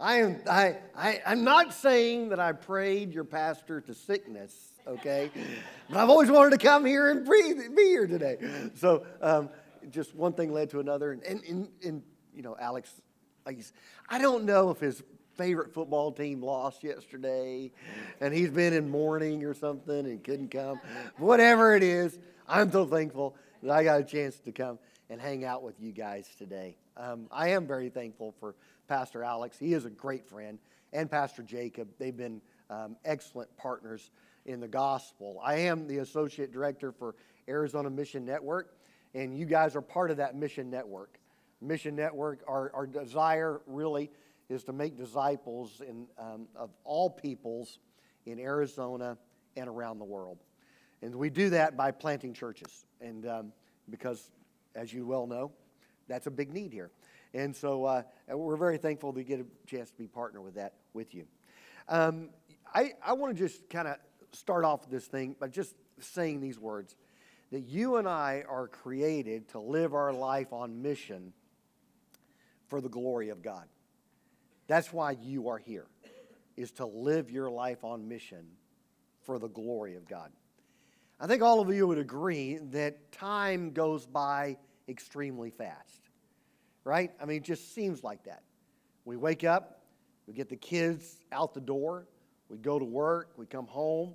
I am, I, I, I'm not saying that I prayed your pastor to sickness, okay? But I've always wanted to come here and breathe, be here today. So um, just one thing led to another. And, and, and you know, Alex, I don't know if his favorite football team lost yesterday and he's been in mourning or something and couldn't come. Whatever it is, I'm so thankful that I got a chance to come and hang out with you guys today. Um, I am very thankful for Pastor Alex. He is a great friend, and Pastor Jacob. They've been um, excellent partners in the gospel. I am the associate director for Arizona Mission Network, and you guys are part of that mission network. Mission Network, our, our desire really is to make disciples in, um, of all peoples in Arizona and around the world. And we do that by planting churches. And um, because as you well know, that's a big need here. And so uh, we're very thankful to get a chance to be partner with that with you. Um, I, I want to just kind of start off this thing by just saying these words that you and I are created to live our life on mission for the glory of God. That's why you are here, is to live your life on mission for the glory of God. I think all of you would agree that time goes by extremely fast, right? I mean, it just seems like that. We wake up, we get the kids out the door, we go to work, we come home.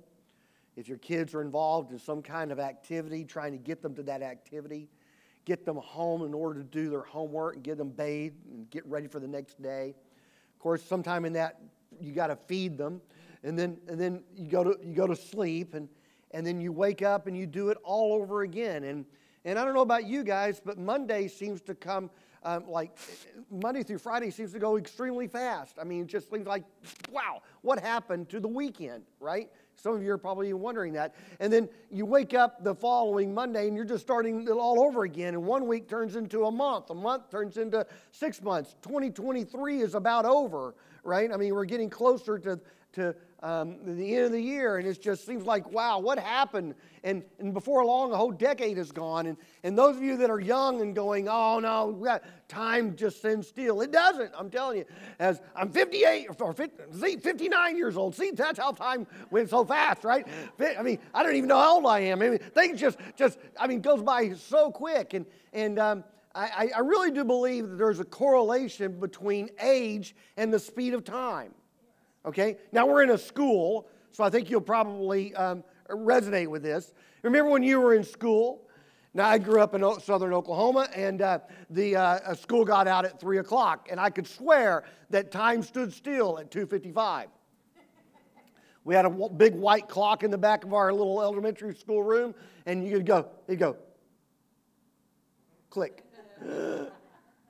If your kids are involved in some kind of activity, trying to get them to that activity, get them home in order to do their homework and get them bathed and get ready for the next day. Of course, sometime in that, you got to feed them. And then, and then you, go to, you go to sleep. And, and then you wake up and you do it all over again. And, and I don't know about you guys, but Monday seems to come um, like Monday through Friday seems to go extremely fast. I mean, it just seems like, wow, what happened to the weekend, right? Some of you are probably wondering that. And then you wake up the following Monday and you're just starting it all over again. And one week turns into a month, a month turns into six months. 2023 is about over, right? I mean, we're getting closer to, to um, the end of the year, and it just seems like, wow, what happened? And, and before long, a whole decade is gone. And, and those of you that are young and going, oh no, time just stands still. It doesn't, I'm telling you. As I'm 58 or 50, see, 59 years old. See, that's how time went so fast, right? I mean, I don't even know how old I am. I mean, things just, just I mean, goes by so quick. And, and um, I, I really do believe that there's a correlation between age and the speed of time. Okay? Now we're in a school, so I think you'll probably um, resonate with this. Remember when you were in school? Now, I grew up in southern Oklahoma, and uh, the uh, school got out at 3 o'clock, and I could swear that time stood still at 2.55. We had a big white clock in the back of our little elementary school room, and you could go, you'd go, click. you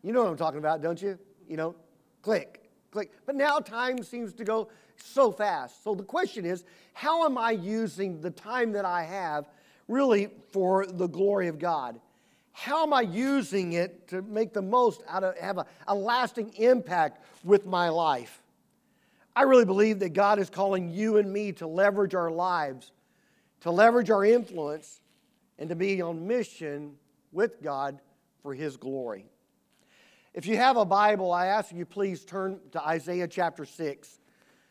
know what I'm talking about, don't you? You know, click click. But now time seems to go so fast. So the question is how am I using the time that I have really for the glory of God? How am I using it to make the most out of have a, a lasting impact with my life? I really believe that God is calling you and me to leverage our lives, to leverage our influence, and to be on mission with God for His glory. If you have a Bible, I ask you please turn to Isaiah chapter 6.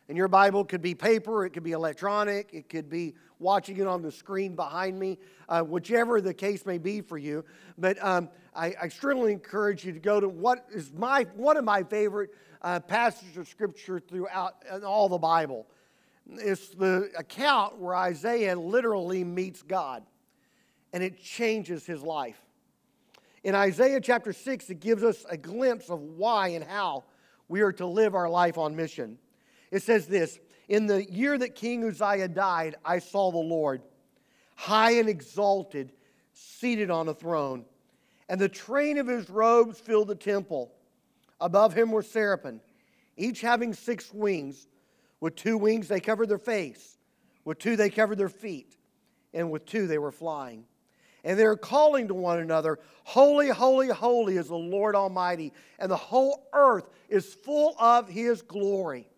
And your Bible could be paper, it could be electronic, it could be watching it on the screen behind me, uh, whichever the case may be for you. But um, I, I strongly encourage you to go to what is my one of my favorite uh, passages of Scripture throughout all the Bible. It's the account where Isaiah literally meets God, and it changes his life. In Isaiah chapter 6, it gives us a glimpse of why and how we are to live our life on mission. It says this In the year that King Uzziah died, I saw the Lord, high and exalted, seated on a throne, and the train of his robes filled the temple. Above him were seraphim, each having six wings. With two wings they covered their face, with two they covered their feet, and with two they were flying and they're calling to one another, Holy, holy, holy is the Lord Almighty, and the whole earth is full of his glory.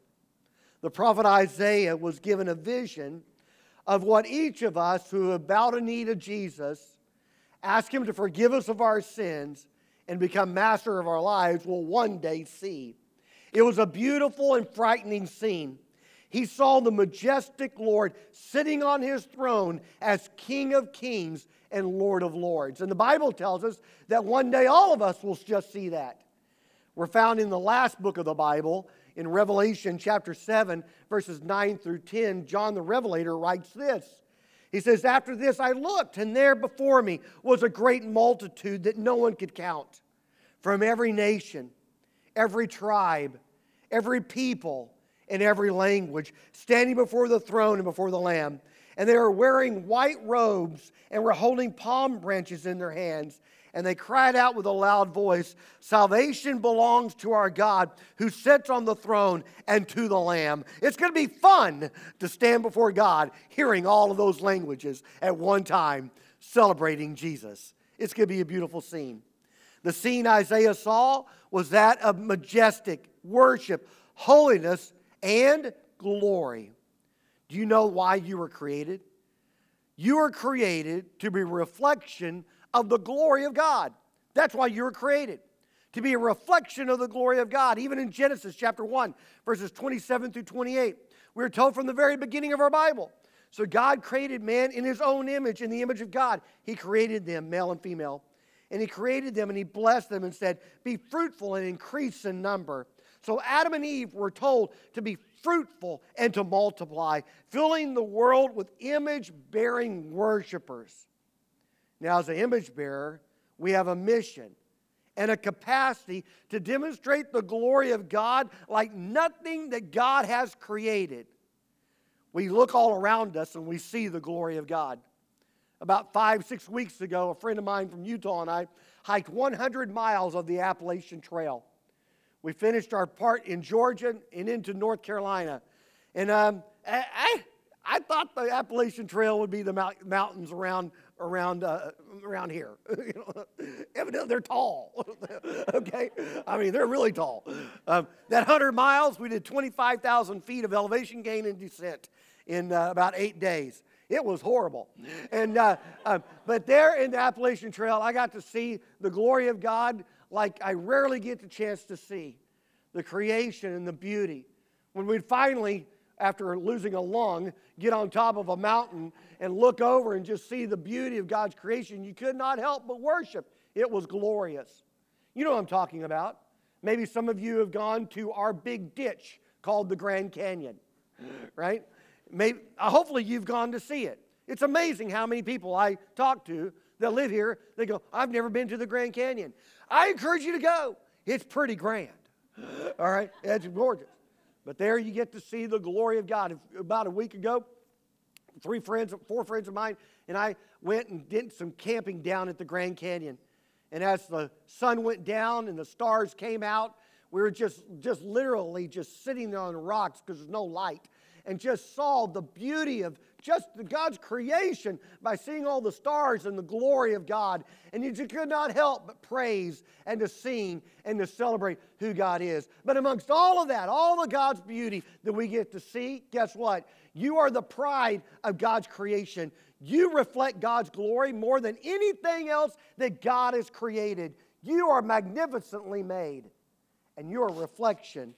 The prophet Isaiah was given a vision of what each of us who have bowed a knee to Jesus, ask him to forgive us of our sins, and become master of our lives will one day see. It was a beautiful and frightening scene. He saw the majestic Lord sitting on his throne as King of kings and Lord of lords. And the Bible tells us that one day all of us will just see that. We're found in the last book of the Bible, in Revelation chapter 7, verses 9 through 10. John the Revelator writes this. He says, After this I looked, and there before me was a great multitude that no one could count from every nation, every tribe, every people in every language, standing before the throne and before the Lamb. And they were wearing white robes and were holding palm branches in their hands. And they cried out with a loud voice Salvation belongs to our God who sits on the throne and to the Lamb. It's going to be fun to stand before God hearing all of those languages at one time, celebrating Jesus. It's going to be a beautiful scene. The scene Isaiah saw was that of majestic worship, holiness, and glory. Do you know why you were created? You were created to be a reflection of the glory of God. That's why you were created. To be a reflection of the glory of God. Even in Genesis chapter 1, verses 27 through 28, we are told from the very beginning of our Bible. So God created man in his own image, in the image of God. He created them, male and female. And he created them and he blessed them and said, Be fruitful and increase in number. So Adam and Eve were told to be fruitful and to multiply, filling the world with image bearing worshipers. Now, as an image bearer, we have a mission and a capacity to demonstrate the glory of God like nothing that God has created. We look all around us and we see the glory of God. About five, six weeks ago, a friend of mine from Utah and I hiked 100 miles of the Appalachian Trail. We finished our part in Georgia and into North Carolina. And um, I, I thought the Appalachian Trail would be the mountains around around uh, around here. Evidently, they're tall. okay, I mean they're really tall. Um, that hundred miles, we did twenty five thousand feet of elevation gain and descent in uh, about eight days. It was horrible. And uh, uh, but there in the Appalachian Trail, I got to see the glory of God like I rarely get the chance to see the creation and the beauty. When we'd finally, after losing a lung, get on top of a mountain and look over and just see the beauty of God's creation, you could not help but worship. It was glorious. You know what I'm talking about. Maybe some of you have gone to our big ditch called the Grand Canyon, right? Maybe, uh, hopefully, you've gone to see it. It's amazing how many people I talk to that live here, they go, I've never been to the Grand Canyon. I encourage you to go. It's pretty grand. All right? It's gorgeous. But there you get to see the glory of God. About a week ago, three friends, four friends of mine, and I went and did some camping down at the Grand Canyon. And as the sun went down and the stars came out, we were just, just literally just sitting there on the rocks because there's no light and just saw the beauty of just God's creation by seeing all the stars and the glory of God. And you could not help but praise and to sing and to celebrate who God is. But amongst all of that, all of God's beauty that we get to see, guess what? You are the pride of God's creation. You reflect God's glory more than anything else that God has created. You are magnificently made, and you're a reflection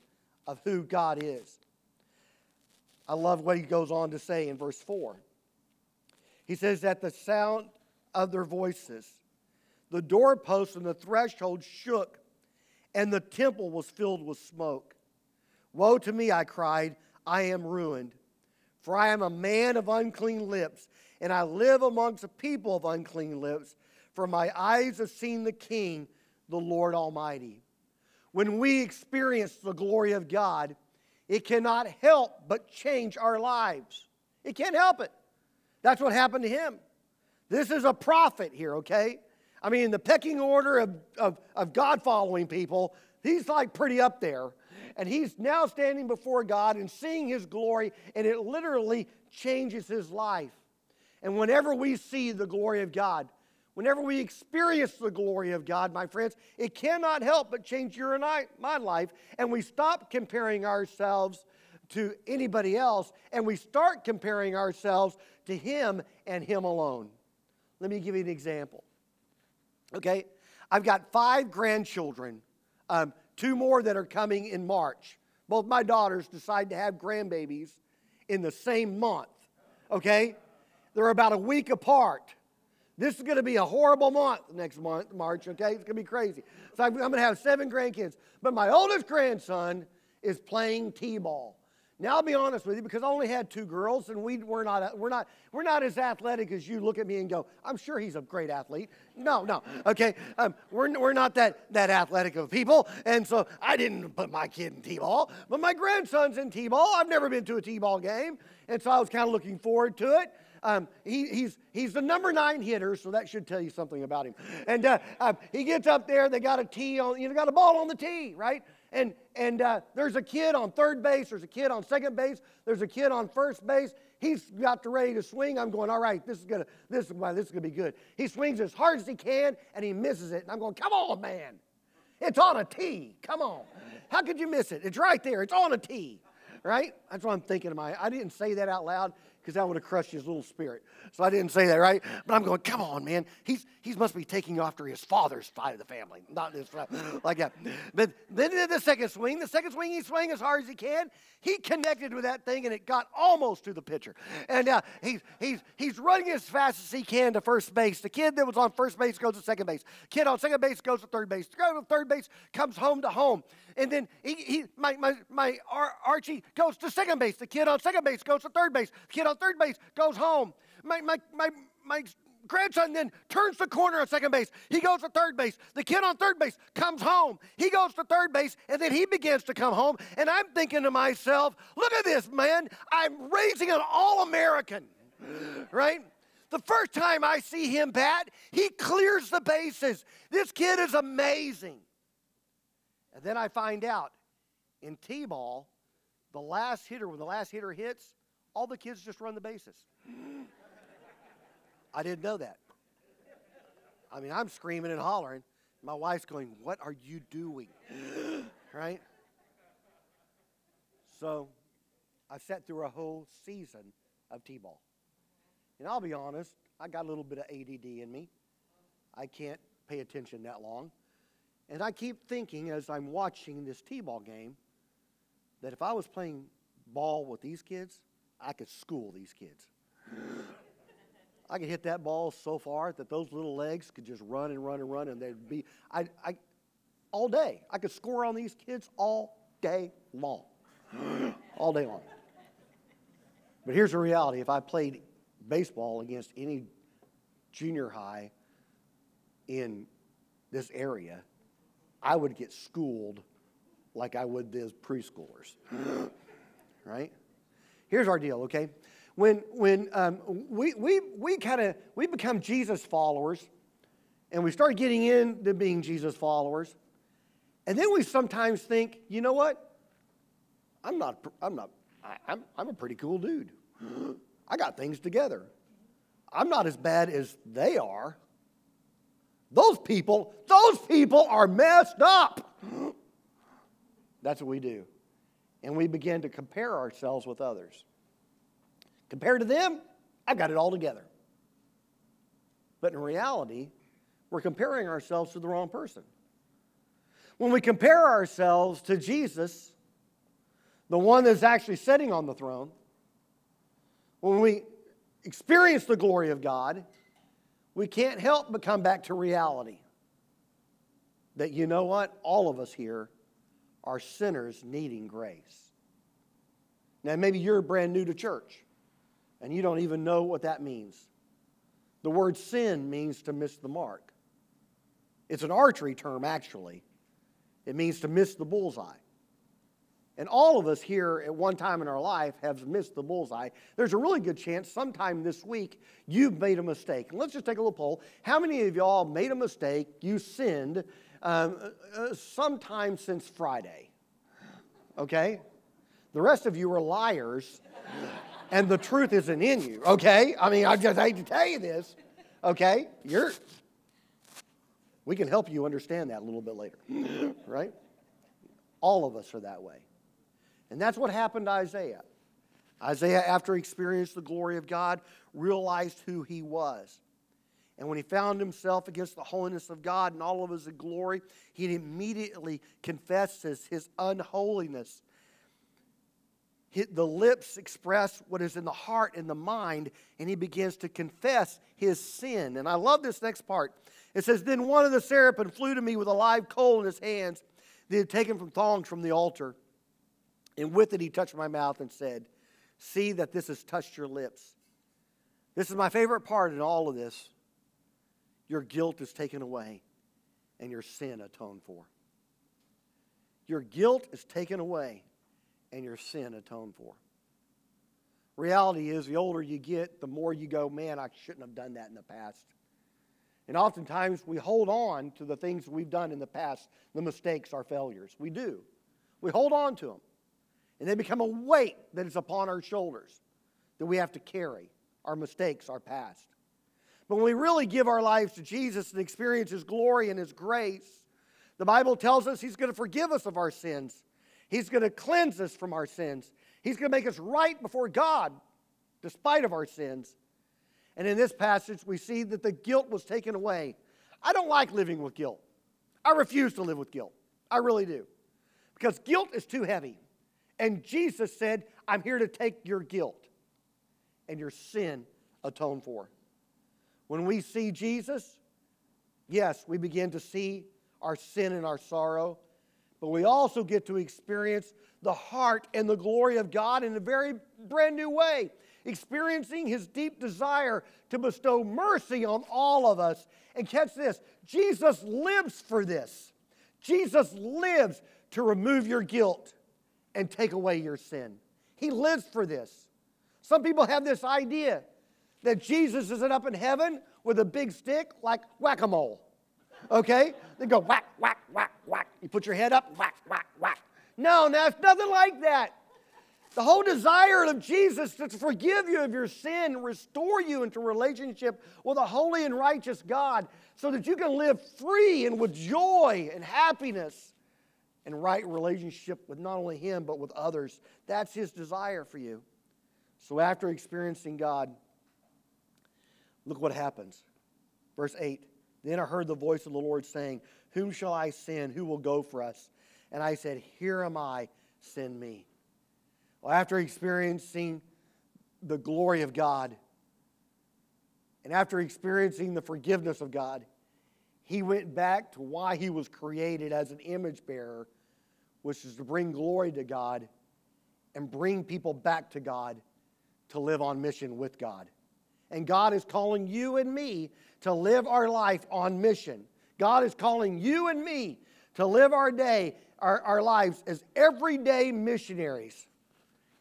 of who God is. I love what he goes on to say in verse 4. He says, At the sound of their voices, the doorposts and the threshold shook, and the temple was filled with smoke. Woe to me, I cried, I am ruined. For I am a man of unclean lips, and I live amongst a people of unclean lips. For my eyes have seen the King, the Lord Almighty. When we experience the glory of God, it cannot help but change our lives. It can't help it. That's what happened to him. This is a prophet here, okay? I mean, in the pecking order of, of, of God following people, he's like pretty up there. And he's now standing before God and seeing his glory, and it literally changes his life. And whenever we see the glory of God, whenever we experience the glory of God, my friends, it cannot help but change your and I, my life. And we stop comparing ourselves to anybody else and we start comparing ourselves to Him and Him alone. Let me give you an example. Okay, I've got five grandchildren. Um, two more that are coming in March. Both my daughters decide to have grandbabies in the same month, okay? They're about a week apart. This is going to be a horrible month next month, March, okay? It's going to be crazy. So I'm, going to have seven grandkids. But my oldest grandson is playing T ball. Now I'll be honest with you, because I only had two girls, and we we're not we're not we're not as athletic as you look at me and go, I'm sure he's a great athlete. No, no, okay, um, we're we're not that that athletic of people, and so I didn't put my kid in t-ball, but my grandson's in t-ball. I've never been to a t-ball game, and so I was kind of looking forward to it. Um, he, he's, he's the number nine hitter, so that should tell you something about him. And uh, uh, he gets up there, they got a tee on, you know, got a ball on the tee, right? And, and uh, there's a kid on third base, there's a kid on second base, there's a kid on first base. He's got to ready to swing. I'm going, all right, this is gonna, this is why this is gonna be good. He swings as hard as he can and he misses it. And I'm going, come on, man. It's on a tee. Come on. How could you miss it? It's right there. It's on a tee. Right? That's what I'm thinking of my. I didn't say that out loud because that would have crushed his little spirit. So I didn't say that, right? But I'm going, come on, man. He's he must be taking after his father's side of the family, not his like that. But then did the second swing, the second swing, he swung as hard as he can. He connected with that thing, and it got almost to the pitcher. And uh, he's he's he's running as fast as he can to first base. The kid that was on first base goes to second base. Kid on second base goes to third base. Guy on third base comes home to home. And then he, he my, my, my Archie goes to second base. The kid on second base goes to third base. The kid on third base goes home. My, my, my, my grandson then turns the corner on second base. He goes to third base. The kid on third base comes home. He goes to third base, and then he begins to come home. And I'm thinking to myself, look at this, man. I'm raising an All American, right? The first time I see him bat, he clears the bases. This kid is amazing. And then I find out in T ball, the last hitter, when the last hitter hits, all the kids just run the bases. I didn't know that. I mean, I'm screaming and hollering. My wife's going, What are you doing? right? So I sat through a whole season of T ball. And I'll be honest, I got a little bit of ADD in me. I can't pay attention that long. And I keep thinking as I'm watching this T ball game that if I was playing ball with these kids, I could school these kids. I could hit that ball so far that those little legs could just run and run and run, and they'd be, I, I, all day. I could score on these kids all day long. all day long. But here's the reality if I played baseball against any junior high in this area, I would get schooled like I would these preschoolers. right? Here's our deal, okay? when, when um, we, we, we kind of, we become Jesus followers and we start getting into being Jesus followers, and then we sometimes think, you know what? I'm not, I'm not, I, I'm, I'm a pretty cool dude. I got things together. I'm not as bad as they are. Those people, those people are messed up. That's what we do. And we begin to compare ourselves with others. Compared to them, I've got it all together. But in reality, we're comparing ourselves to the wrong person. When we compare ourselves to Jesus, the one that's actually sitting on the throne, when we experience the glory of God, we can't help but come back to reality. That you know what? All of us here are sinners needing grace. Now, maybe you're brand new to church and you don't even know what that means. The word sin means to miss the mark. It's an archery term, actually. It means to miss the bullseye. And all of us here at one time in our life have missed the bullseye. There's a really good chance sometime this week you've made a mistake. And let's just take a little poll. How many of y'all made a mistake? You sinned um, uh, sometime since Friday? Okay? The rest of you are liars and the truth isn't in you, okay? I mean, I just hate to tell you this, okay? You're, we can help you understand that a little bit later, right? All of us are that way. And that's what happened to Isaiah. Isaiah, after he experienced the glory of God, realized who he was. And when he found himself against the holiness of God and all of his glory, he immediately confesses his unholiness. The lips express what is in the heart and the mind, and he begins to confess his sin. And I love this next part. It says, Then one of the seraphim flew to me with a live coal in his hands that he had taken from thongs from the altar. And with it he touched my mouth and said, See that this has touched your lips. This is my favorite part in all of this. Your guilt is taken away and your sin atoned for. Your guilt is taken away and your sin atoned for. Reality is, the older you get, the more you go, man, I shouldn't have done that in the past. And oftentimes we hold on to the things we've done in the past, the mistakes, our failures. We do. We hold on to them. And they become a weight that is upon our shoulders that we have to carry our mistakes, our past. But when we really give our lives to Jesus and experience His glory and His grace, the Bible tells us He's going to forgive us of our sins. He's going to cleanse us from our sins. He's going to make us right before God despite of our sins. And in this passage, we see that the guilt was taken away. I don't like living with guilt. I refuse to live with guilt. I really do. Because guilt is too heavy. And Jesus said, I'm here to take your guilt and your sin atoned for. When we see Jesus, yes, we begin to see our sin and our sorrow, but we also get to experience the heart and the glory of God in a very brand new way, experiencing His deep desire to bestow mercy on all of us. And catch this Jesus lives for this. Jesus lives to remove your guilt and take away your sin. He lives for this. Some people have this idea that Jesus isn't up in heaven with a big stick like whack a mole. Okay? They go whack, whack, whack, whack. You put your head up, whack, whack, whack. No, now it's nothing like that. The whole desire of Jesus to forgive you of your sin, restore you into relationship with a holy and righteous God so that you can live free and with joy and happiness and right relationship with not only Him but with others. That's His desire for you. So after experiencing God, look what happens. Verse 8 Then I heard the voice of the Lord saying, Whom shall I send? Who will go for us? And I said, Here am I, send me. Well, after experiencing the glory of God, and after experiencing the forgiveness of God, he went back to why he was created as an image bearer, which is to bring glory to God and bring people back to God to live on mission with God. And God is calling you and me to live our life on mission. God is calling you and me to live our day, our, our lives as everyday missionaries.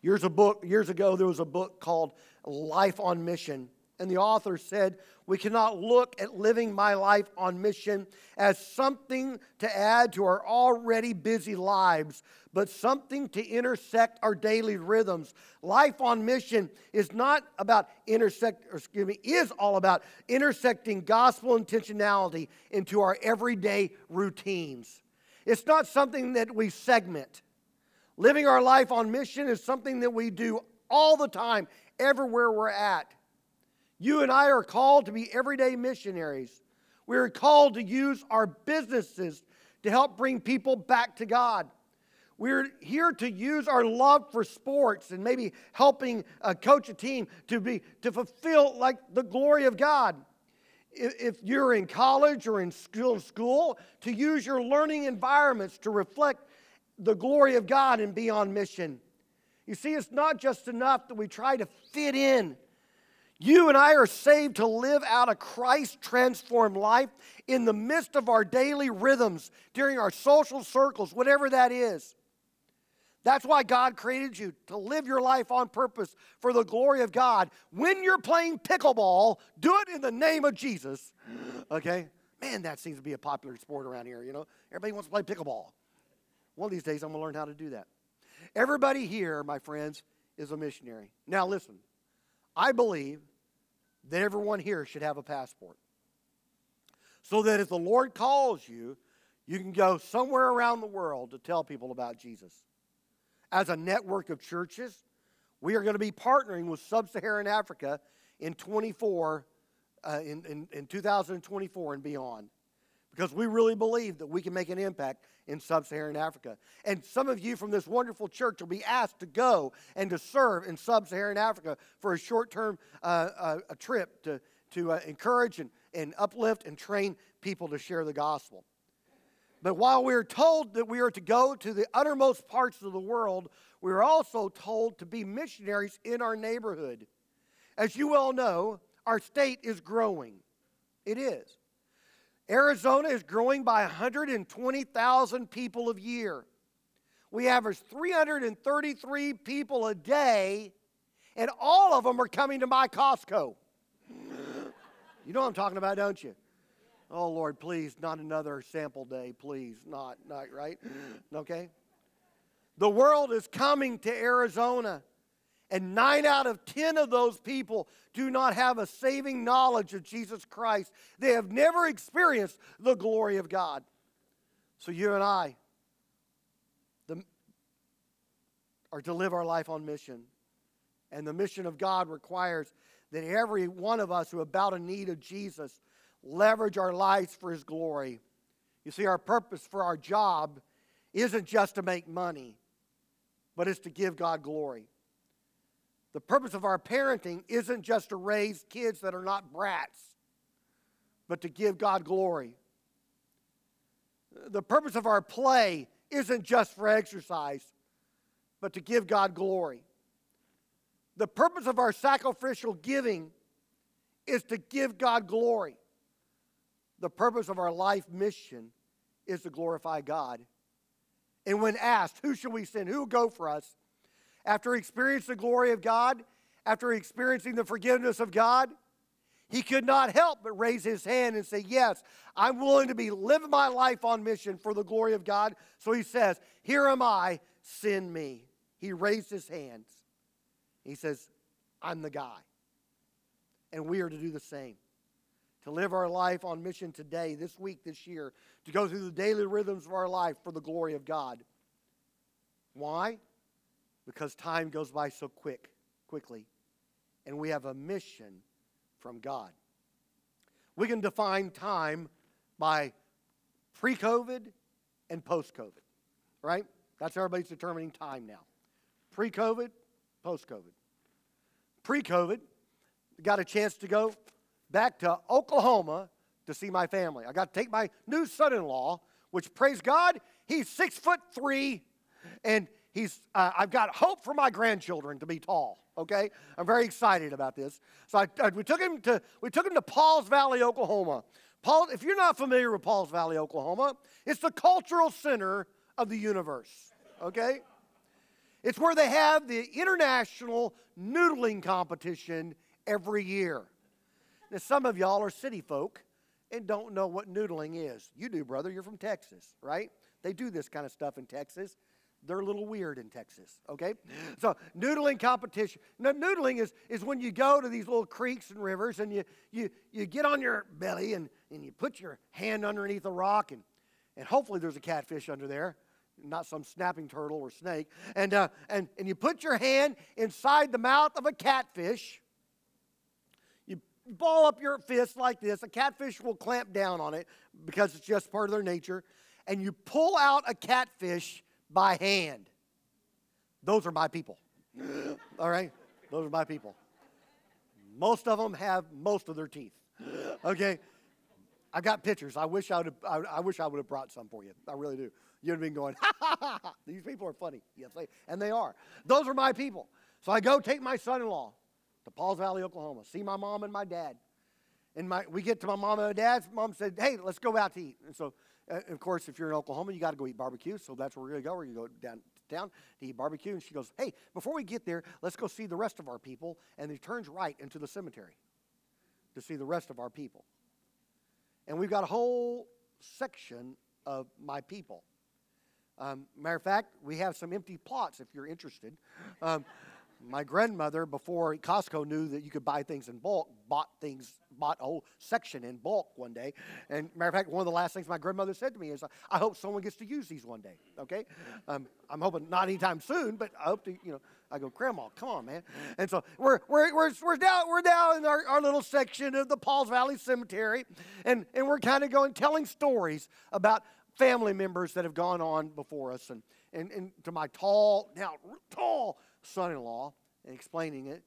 Years, a book, years ago, there was a book called Life on Mission. And the author said, We cannot look at living my life on mission as something to add to our already busy lives, but something to intersect our daily rhythms. Life on mission is not about intersect, excuse me, is all about intersecting gospel intentionality into our everyday routines. It's not something that we segment. Living our life on mission is something that we do all the time, everywhere we're at. You and I are called to be everyday missionaries. We are called to use our businesses to help bring people back to God. We're here to use our love for sports and maybe helping uh, coach a team to be to fulfill like the glory of God. If, you're in college or in school, school, to use your learning environments to reflect the glory of God and be on mission. You see, it's not just enough that we try to fit in you and I are saved to live out a Christ transformed life in the midst of our daily rhythms, during our social circles, whatever that is. That's why God created you to live your life on purpose for the glory of God. When you're playing pickleball, do it in the name of Jesus. Okay? Man, that seems to be a popular sport around here, you know? Everybody wants to play pickleball. One of these days, I'm to learn how to do that. Everybody here, my friends, is a missionary. Now, listen, I believe that everyone here should have a passport. So that if the Lord calls you, you can go somewhere around the world to tell people about Jesus. As a network of churches, we are going to be partnering with Sub Saharan Africa in 24 uh, in, in, in 2024 and beyond because we really believe that we can make an impact in sub Saharan Africa. And some of you from this wonderful church will be asked to go and to serve in sub Saharan Africa for a short term uh, uh, trip to, to uh, encourage and, and uplift and train people to share the gospel. But while we're told that we are to go to the uttermost parts of the world, we're also told to be missionaries in our neighborhood. As you well know, our state is growing. It is. Arizona is growing by 120,000 people a year. We average 333 people a day, and all of them are coming to my Costco. You know what I'm talking about, don't you? Oh Lord, please, not another sample day, please. Not, not right? Okay? The world is coming to Arizona. And nine out of ten of those people do not have a saving knowledge of Jesus Christ. They have never experienced the glory of God. So you and I the, are to live our life on mission. And the mission of God requires that every one of us who are about a need of Jesus leverage our lives for his glory. You see, our purpose for our job isn't just to make money, but it's to give God glory. The purpose of our parenting isn't just to raise kids that are not brats, but to give God glory. The purpose of our play isn't just for exercise, but to give God glory. The purpose of our sacrificial giving is to give God glory. The purpose of our life mission is to glorify God. And when asked, who shall we send? Who will go for us? After experiencing the glory of God, after experiencing the forgiveness of God, he could not help but raise his hand and say, Yes, I'm willing to be living my life on mission for the glory of God. So he says, Here am I, send me. He raised his hands. He says, I'm the guy. And we are to do the same. To live our life on mission today, this week, this year, to go through the daily rhythms of our life for the glory of God. Why? Because time goes by so quick, quickly, and we have a mission from God. We can define time by pre COVID and post COVID, right? That's everybody's determining time now. Pre COVID, post COVID. Pre COVID, got a chance to go back to Oklahoma to see my family. I got to take my new son in law, which praise God, he's six foot three, and He's, uh, I've got hope for my grandchildren to be tall. Okay, I'm very excited about this. So I, I, we took him to we took him to Pauls Valley, Oklahoma. Paul, if you're not familiar with Pauls Valley, Oklahoma, it's the cultural center of the universe. Okay, it's where they have the international noodling competition every year. Now, some of y'all are city folk and don't know what noodling is. You do, brother. You're from Texas, right? They do this kind of stuff in Texas. They're a little weird in Texas, okay? So, noodling competition. Now, noodling is, is when you go to these little creeks and rivers and you, you, you get on your belly and, and you put your hand underneath a rock, and, and hopefully there's a catfish under there, not some snapping turtle or snake. And, uh, and, and you put your hand inside the mouth of a catfish. You ball up your fist like this. A catfish will clamp down on it because it's just part of their nature. And you pull out a catfish by hand. Those are my people. All right? Those are my people. Most of them have most of their teeth. Okay? I got pictures. I wish I would I, I wish I would have brought some for you. I really do. You'd have been going, ha ha ha ha. These people are funny. Yes, they, and they are. Those are my people. So I go take my son-in-law to Pauls Valley, Oklahoma, see my mom and my dad. And my, we get to my mom and dad's. Mom said, hey, let's go out to eat. And so uh, of course, if you're in Oklahoma, you got to go eat barbecue. So that's where we're to go. We're to go down to town to eat barbecue. And she goes, Hey, before we get there, let's go see the rest of our people. And he turns right into the cemetery to see the rest of our people. And we've got a whole section of my people. Um, matter of fact, we have some empty plots if you're interested. Um, my grandmother, before Costco knew that you could buy things in bulk, bought things, bought a whole section in bulk one day. And matter of fact, one of the last things my grandmother said to me is, "I hope someone gets to use these one day." Okay, um, I'm hoping not anytime soon, but I hope to. You know, I go, "Grandma, come on, man!" And so we're we're we're, we're down we're down in our, our little section of the Pauls Valley Cemetery, and and we're kind of going telling stories about family members that have gone on before us, and and, and to my tall now tall son-in-law and explaining it.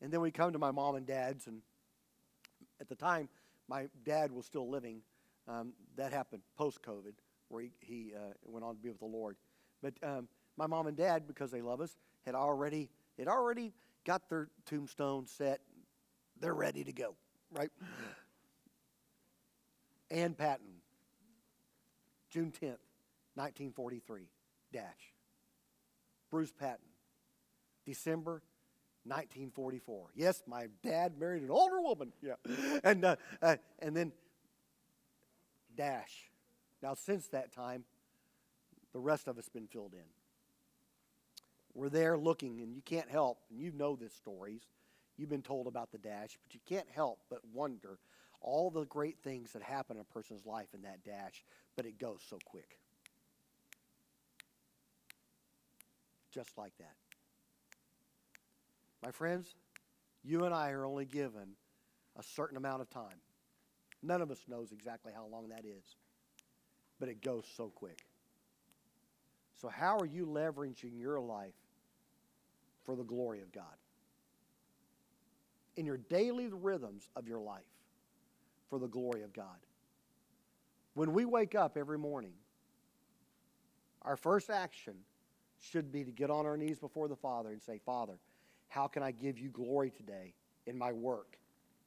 And then we come to my mom and dad's, and at the time, my dad was still living. Um, that happened post COVID, where he, he uh, went on to be with the Lord. But um, my mom and dad, because they love us, had already had already got their tombstone set. They're ready to go, right? Ann Patton, June 10th, 1943, dash. Bruce Patton, December 1944. Yes, my dad married an older woman. Yeah. And, uh, uh, and then dash. Now, since that time, the rest of us been filled in. We're there looking, and you can't help, and you know this stories. You've been told about the dash, but you can't help but wonder all the great things that happen in a person's life in that dash, but it goes so quick. Just like that. My friends, you and I are only given a certain amount of time. None of us knows exactly how long that is, but it goes so quick. So, how are you leveraging your life for the glory of God? In your daily rhythms of your life for the glory of God. When we wake up every morning, our first action should be to get on our knees before the Father and say, Father, how can I give you glory today in my work,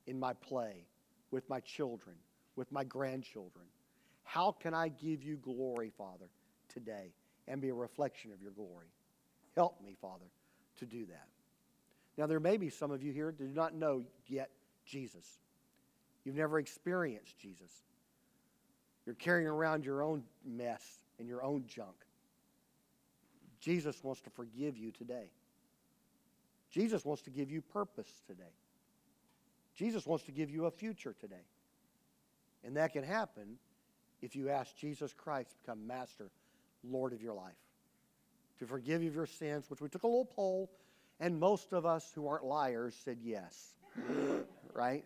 in my play, with my children, with my grandchildren? How can I give you glory, Father, today and be a reflection of your glory? Help me, Father, to do that. Now, there may be some of you here do not know yet Jesus. You've never experienced Jesus. You're carrying around your own mess and your own junk. Jesus wants to forgive you today. Jesus wants to give you purpose today. Jesus wants to give you a future today. And that can happen if you ask Jesus Christ to become master, Lord of your life. To forgive you of your sins, which we took a little poll, and most of us who aren't liars said yes. right?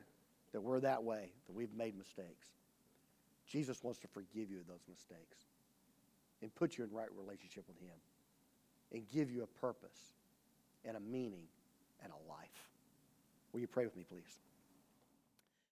That we're that way, that we've made mistakes. Jesus wants to forgive you of those mistakes and put you in right relationship with Him and give you a purpose and a meaning and a life. Will you pray with me, please?